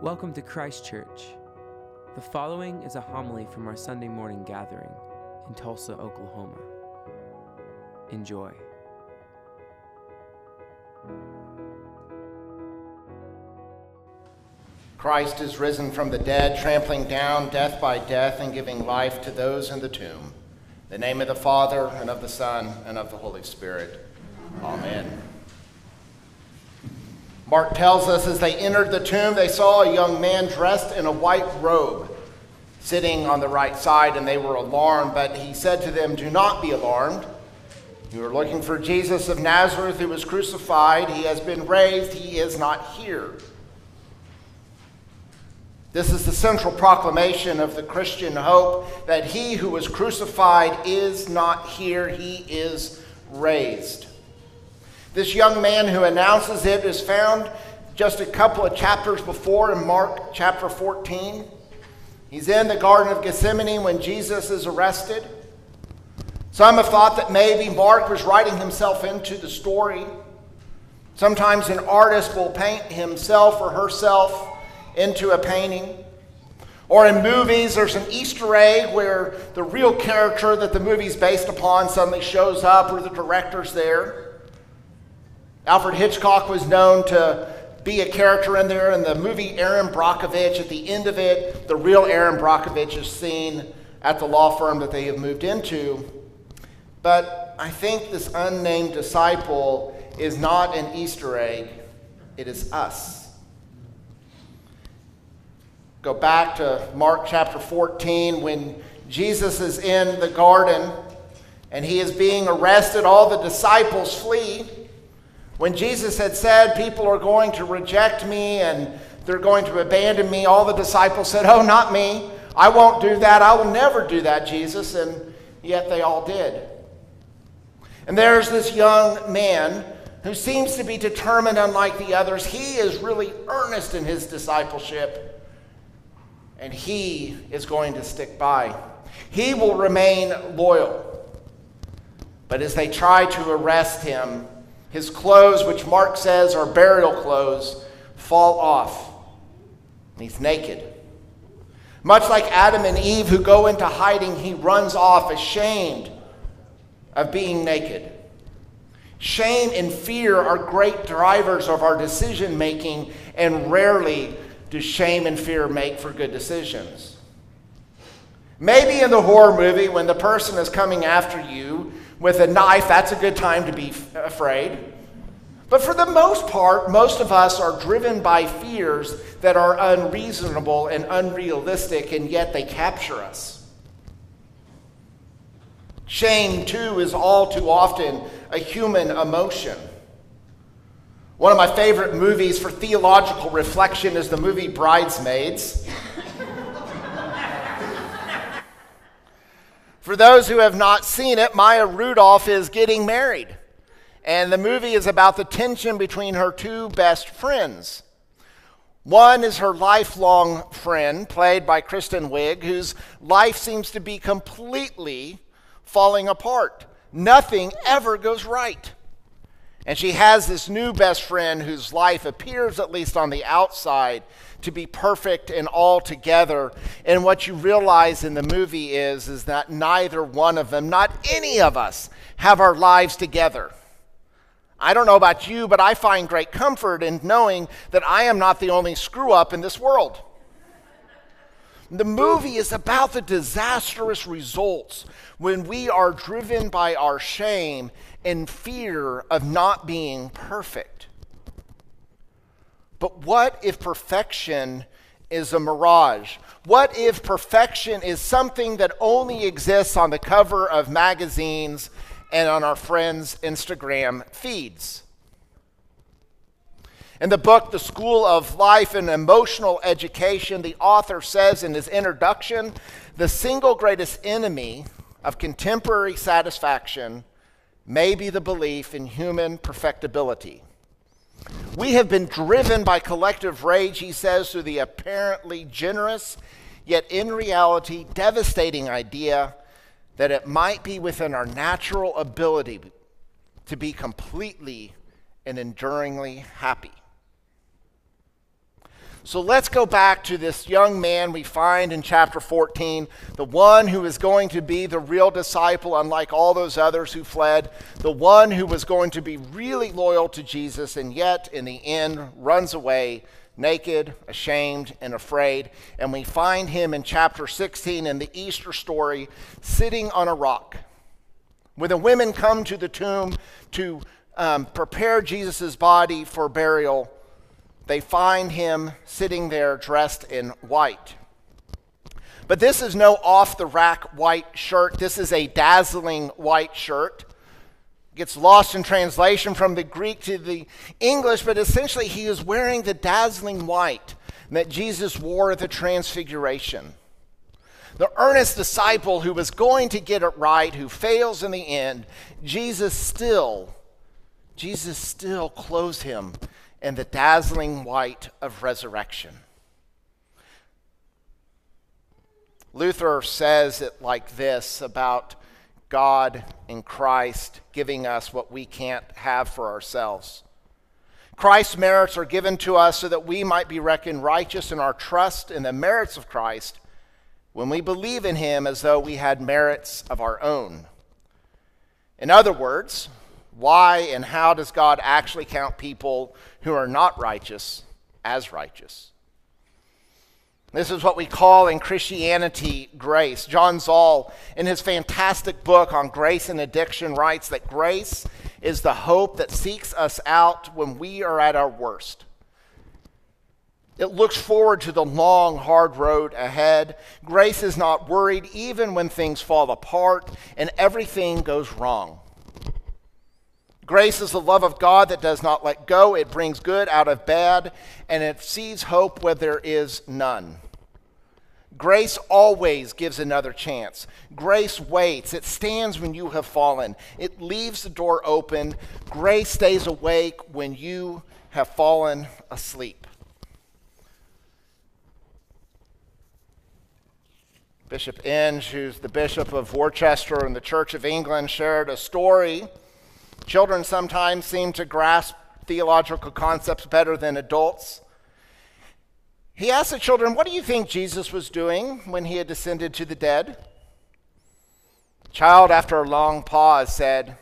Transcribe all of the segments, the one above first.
Welcome to Christ Church. The following is a homily from our Sunday morning gathering in Tulsa, Oklahoma. Enjoy. Christ is risen from the dead, trampling down death by death and giving life to those in the tomb. In the name of the Father, and of the Son, and of the Holy Spirit. Amen. Mark tells us as they entered the tomb, they saw a young man dressed in a white robe sitting on the right side, and they were alarmed. But he said to them, Do not be alarmed. You are looking for Jesus of Nazareth who was crucified. He has been raised, he is not here. This is the central proclamation of the Christian hope that he who was crucified is not here, he is raised. This young man who announces it is found just a couple of chapters before in Mark chapter 14. He's in the Garden of Gethsemane when Jesus is arrested. Some have thought that maybe Mark was writing himself into the story. Sometimes an artist will paint himself or herself into a painting. Or in movies, there's an Easter egg where the real character that the movie's based upon suddenly shows up or the director's there. Alfred Hitchcock was known to be a character in there in the movie Erin Brockovich. At the end of it, the real Erin Brockovich is seen at the law firm that they have moved into. But I think this unnamed disciple is not an Easter egg, it is us. Go back to Mark chapter 14 when Jesus is in the garden and he is being arrested. All the disciples flee. When Jesus had said, People are going to reject me and they're going to abandon me, all the disciples said, Oh, not me. I won't do that. I will never do that, Jesus. And yet they all did. And there's this young man who seems to be determined, unlike the others. He is really earnest in his discipleship, and he is going to stick by. He will remain loyal. But as they try to arrest him, his clothes, which Mark says are burial clothes, fall off. He's naked. Much like Adam and Eve who go into hiding, he runs off ashamed of being naked. Shame and fear are great drivers of our decision making, and rarely do shame and fear make for good decisions. Maybe in the horror movie, when the person is coming after you with a knife, that's a good time to be afraid. But for the most part, most of us are driven by fears that are unreasonable and unrealistic, and yet they capture us. Shame, too, is all too often a human emotion. One of my favorite movies for theological reflection is the movie Bridesmaids. For those who have not seen it, Maya Rudolph is getting married. And the movie is about the tension between her two best friends. One is her lifelong friend, played by Kristen Wiig, whose life seems to be completely falling apart. Nothing ever goes right. And she has this new best friend whose life appears, at least on the outside, to be perfect and all together. And what you realize in the movie is, is that neither one of them, not any of us, have our lives together. I don't know about you, but I find great comfort in knowing that I am not the only screw up in this world. The movie is about the disastrous results when we are driven by our shame and fear of not being perfect. But what if perfection is a mirage? What if perfection is something that only exists on the cover of magazines and on our friends' Instagram feeds? In the book, The School of Life and Emotional Education, the author says in his introduction the single greatest enemy of contemporary satisfaction may be the belief in human perfectibility. We have been driven by collective rage, he says, through the apparently generous, yet in reality devastating idea that it might be within our natural ability to be completely and enduringly happy. So let's go back to this young man we find in chapter 14, the one who is going to be the real disciple, unlike all those others who fled, the one who was going to be really loyal to Jesus and yet in the end runs away naked, ashamed, and afraid. And we find him in chapter 16 in the Easter story sitting on a rock. When the women come to the tomb to um, prepare Jesus' body for burial, they find him sitting there dressed in white. But this is no off the rack white shirt. This is a dazzling white shirt. Gets lost in translation from the Greek to the English, but essentially he is wearing the dazzling white that Jesus wore at the Transfiguration. The earnest disciple who was going to get it right, who fails in the end, Jesus still, Jesus still clothes him in the dazzling white of resurrection. Luther says it like this about God in Christ giving us what we can't have for ourselves. Christ's merits are given to us so that we might be reckoned righteous in our trust in the merits of Christ when we believe in him as though we had merits of our own. In other words, why and how does God actually count people who are not righteous as righteous? This is what we call in Christianity grace. John Zahl, in his fantastic book on grace and addiction, writes that grace is the hope that seeks us out when we are at our worst. It looks forward to the long, hard road ahead. Grace is not worried even when things fall apart and everything goes wrong. Grace is the love of God that does not let go. It brings good out of bad, and it sees hope where there is none. Grace always gives another chance. Grace waits. It stands when you have fallen. It leaves the door open. Grace stays awake when you have fallen asleep. Bishop Inge, who's the Bishop of Worcester in the Church of England, shared a story Children sometimes seem to grasp theological concepts better than adults. He asked the children, What do you think Jesus was doing when he had descended to the dead? The child, after a long pause, said,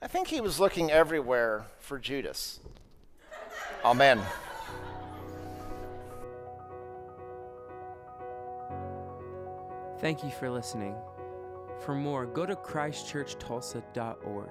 I think he was looking everywhere for Judas. Amen. Thank you for listening. For more, go to christchurchtulsa.org